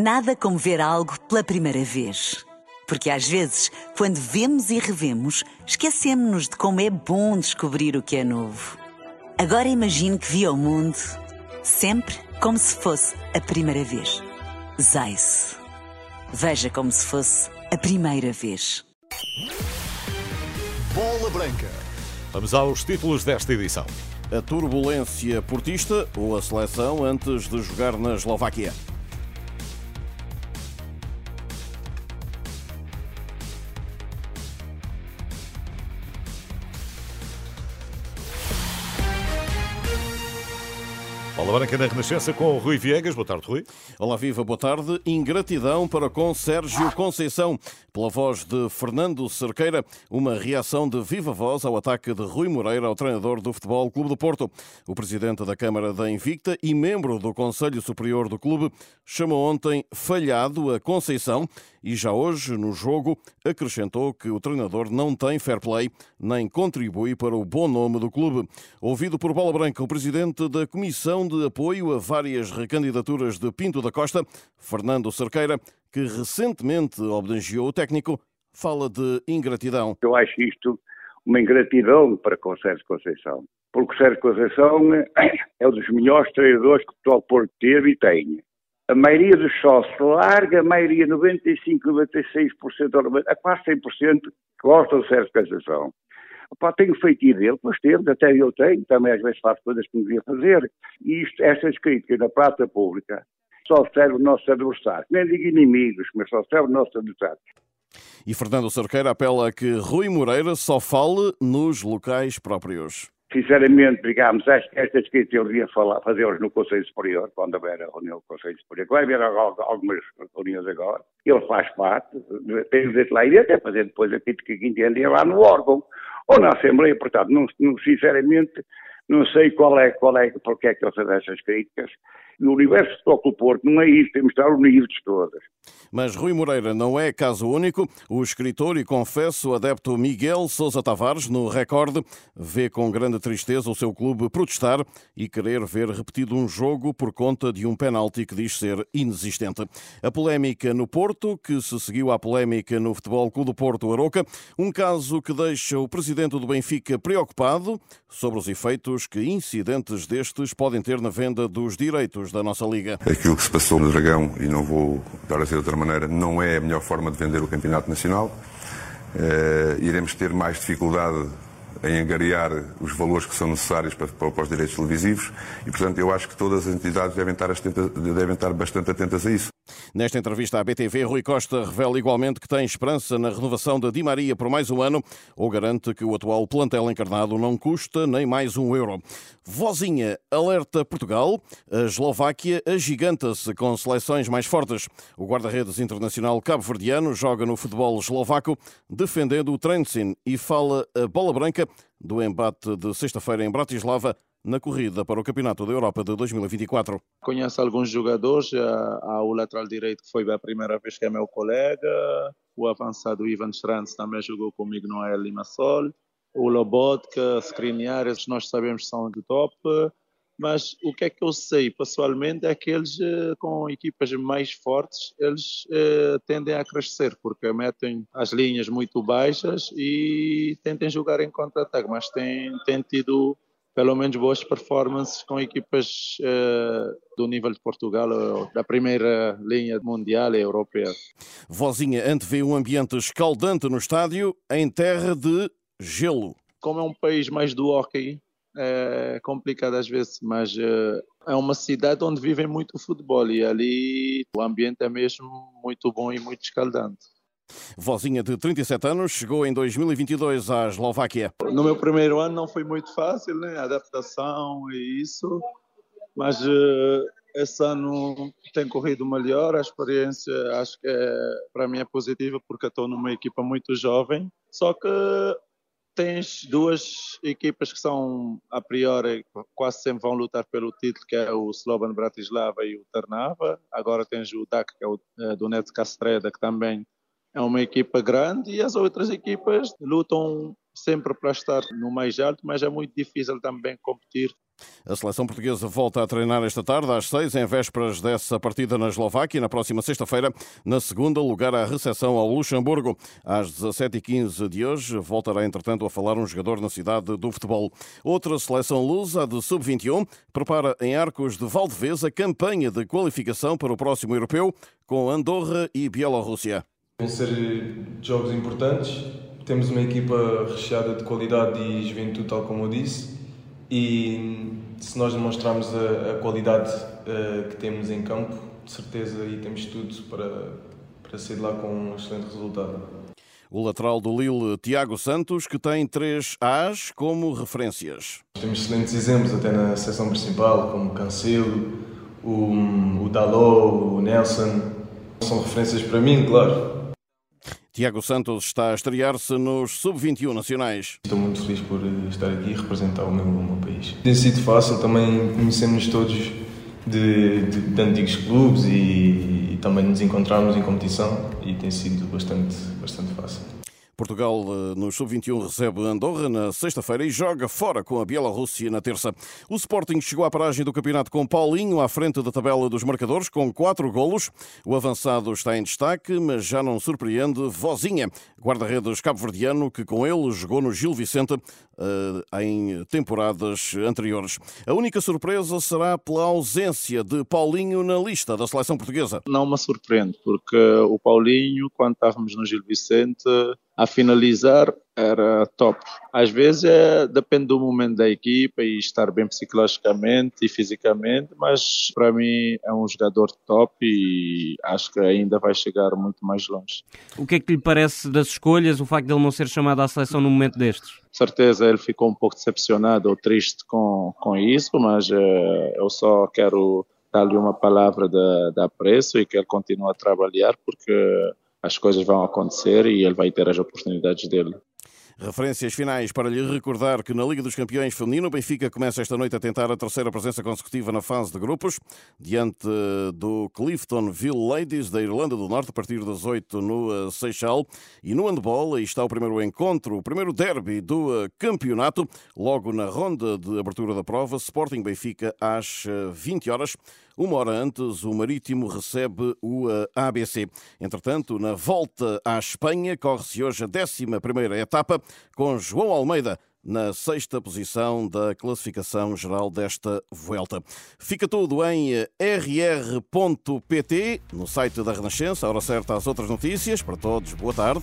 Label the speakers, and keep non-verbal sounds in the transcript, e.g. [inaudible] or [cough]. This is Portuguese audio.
Speaker 1: Nada como ver algo pela primeira vez. Porque às vezes, quando vemos e revemos, esquecemos-nos de como é bom descobrir o que é novo. Agora imagine que viu o mundo sempre como se fosse a primeira vez. Zais. Veja como se fosse a primeira vez.
Speaker 2: Bola Branca.
Speaker 3: Vamos aos títulos desta edição.
Speaker 4: A turbulência portista ou a seleção antes de jogar na Eslováquia.
Speaker 3: Bola Branca na Renascença com o Rui Viegas. Boa tarde, Rui.
Speaker 4: Olá, viva, boa tarde. Ingratidão para com Sérgio Conceição. Pela voz de Fernando Cerqueira, uma reação de viva voz ao ataque de Rui Moreira ao treinador do Futebol Clube do Porto. O presidente da Câmara da Invicta e membro do Conselho Superior do clube chamou ontem falhado a Conceição e já hoje, no jogo, acrescentou que o treinador não tem fair play nem contribui para o bom nome do clube. Ouvido por Bola Branca, o presidente da Comissão de Apoio a várias recandidaturas de Pinto da Costa, Fernando Cerqueira, que recentemente homenageou o técnico, fala de ingratidão.
Speaker 5: Eu acho isto uma ingratidão para com o Sérgio Conceição, porque o Sérgio Conceição [coughs] é um dos melhores treinadores que o Porto teve e tem a maioria dos sócios, larga maioria, 95, 96%, a quase 100%, gostam do Sérgio Conceição. Opa, tenho feitiço dele, pois temos, até eu tenho, também às vezes faço coisas que não devia fazer. E isto, estas críticas na praça pública só serve o nosso adversário. Nem digo inimigos, mas só serve o nosso adversário.
Speaker 4: E Fernando Cerqueira apela a que Rui Moreira só fale nos locais próprios.
Speaker 5: Sinceramente, digamos, acho que estas que eu devia fazê-las no Conselho Superior, quando houver a reunião do Conselho Superior, vai haver algumas reuniões agora, ele faz parte, tem o direito lá e até fazer depois a crítica que entende lá no órgão, ou na Assembleia, portanto, não, não, sinceramente, não sei qual é, qual é, porque é que ele faz essas críticas, no universo de Futebol Porto não é isso, temos de estar unidos todas.
Speaker 4: Mas Rui Moreira não é caso único. O escritor e confesso adepto Miguel Sousa Tavares, no Recorde, vê com grande tristeza o seu clube protestar e querer ver repetido um jogo por conta de um penalti que diz ser inexistente. A polémica no Porto, que se seguiu à polémica no Futebol Clube do Porto Aroca, um caso que deixa o presidente do Benfica preocupado sobre os efeitos que incidentes destes podem ter na venda dos direitos da nossa liga.
Speaker 6: Aquilo que se passou no Dragão, e não vou dar a dizer de outra maneira, não é a melhor forma de vender o campeonato nacional. Uh, iremos ter mais dificuldade em angariar os valores que são necessários para, para, os direitos televisivos e, portanto, eu acho que todas as entidades devem estar, devem estar bastante atentas a isso.
Speaker 4: Nesta entrevista à BTV, Rui Costa revela igualmente que tem esperança na renovação de Di Maria por mais um ano ou garante que o atual plantel encarnado não custa nem mais um euro. Vozinha alerta Portugal. A Eslováquia agiganta-se com seleções mais fortes. O guarda-redes internacional cabo-verdiano joga no futebol eslovaco defendendo o Trenčín e fala a bola branca do embate de sexta-feira em Bratislava na corrida para o Campeonato da Europa de 2024.
Speaker 7: Conheço alguns jogadores, há o lateral direito que foi a primeira vez que é meu colega, o avançado Ivan Stranz também jogou comigo no El Limassol, o Lobotka, Skriniar, esses nós sabemos que são de top, mas o que é que eu sei pessoalmente é que eles eh, com equipas mais fortes eles eh, tendem a crescer porque metem as linhas muito baixas e tentem jogar em contra-ataque, mas têm tido pelo menos boas performances com equipas uh, do nível de Portugal, da primeira linha mundial e europeia.
Speaker 4: Vozinha antevê um ambiente escaldante no estádio em terra de gelo.
Speaker 7: Como é um país mais do hockey, é complicado às vezes, mas uh, é uma cidade onde vivem muito futebol e ali o ambiente é mesmo muito bom e muito escaldante.
Speaker 4: Vozinha de 37 anos chegou em 2022 à Eslováquia.
Speaker 7: No meu primeiro ano não foi muito fácil, né? A adaptação e isso, mas uh, esse ano tem corrido melhor. A experiência acho que é, para mim é positiva porque estou numa equipa muito jovem. Só que tens duas equipas que são, a priori, quase sempre vão lutar pelo título, que é o Slovan Bratislava e o Ternava. Agora tens o DAC, que é o eh, do Net Castreda, que também é uma equipa grande e as outras equipas lutam sempre para estar no mais alto, mas é muito difícil também competir
Speaker 4: a seleção portuguesa volta a treinar esta tarde às seis, em vésperas dessa partida na Eslováquia. Na próxima sexta-feira, na segunda, lugar à recepção ao Luxemburgo. Às 17h15 de hoje, voltará, entretanto, a falar um jogador na cidade do futebol. Outra seleção lusa, a de sub-21, prepara em Arcos de Valdevez a campanha de qualificação para o próximo europeu com Andorra e Bielorrússia.
Speaker 2: Vão ser jogos importantes. Temos uma equipa recheada de qualidade e juventude, tal como eu disse e se nós demonstrarmos a, a qualidade uh, que temos em campo, de certeza e temos tudo para, para sair de lá com um excelente resultado.
Speaker 4: O lateral do Lille, Tiago Santos, que tem três As como referências.
Speaker 2: Temos excelentes exemplos até na seção principal, como Cancelo, o, o Dalot, o Nelson. São referências para mim, claro,
Speaker 4: Tiago Santos está a estrear-se nos Sub-21 nacionais.
Speaker 2: Estou muito feliz por estar aqui e representar o meu, o meu país. Tem sido fácil, também conhecemos todos de, de, de antigos clubes e, e, também nos encontrarmos em competição e tem sido bastante, bastante fácil.
Speaker 4: Portugal eh, no Sub-21 recebe Andorra na sexta-feira e joga fora com a Bielorrússia na terça. O Sporting chegou à paragem do campeonato com Paulinho à frente da tabela dos marcadores com quatro golos. O avançado está em destaque, mas já não surpreende Vozinha, guarda-redes cabo-verdiano que com ele jogou no Gil Vicente uh, em temporadas anteriores. A única surpresa será pela ausência de Paulinho na lista da seleção portuguesa.
Speaker 7: Não me surpreende, porque o Paulinho, quando estávamos no Gil Vicente, a finalizar era top. Às vezes é, depende do momento da equipa e estar bem psicologicamente e fisicamente, mas para mim é um jogador top e acho que ainda vai chegar muito mais longe.
Speaker 8: O que é que lhe parece das escolhas, o facto de ele não ser chamado à seleção no momento destes?
Speaker 7: certeza ele ficou um pouco decepcionado ou triste com, com isso, mas uh, eu só quero dar-lhe uma palavra de, de apreço e que ele continue a trabalhar porque as coisas vão acontecer e ele vai ter as oportunidades dele.
Speaker 4: Referências finais para lhe recordar que na Liga dos Campeões Feminino, o Benfica começa esta noite a tentar a terceira presença consecutiva na fase de grupos, diante do Cliftonville Ladies da Irlanda do Norte, a partir das 8 no Seixal. E no handball, aí está o primeiro encontro, o primeiro derby do campeonato, logo na ronda de abertura da prova, Sporting Benfica às 20 eh, horas. Uma hora antes, o Marítimo recebe o ABC. Entretanto, na volta à Espanha, corre-se hoje a 11 etapa, com João Almeida na sexta posição da classificação geral desta volta. Fica tudo em rr.pt, no site da Renascença, a hora certa às outras notícias. Para todos, boa tarde.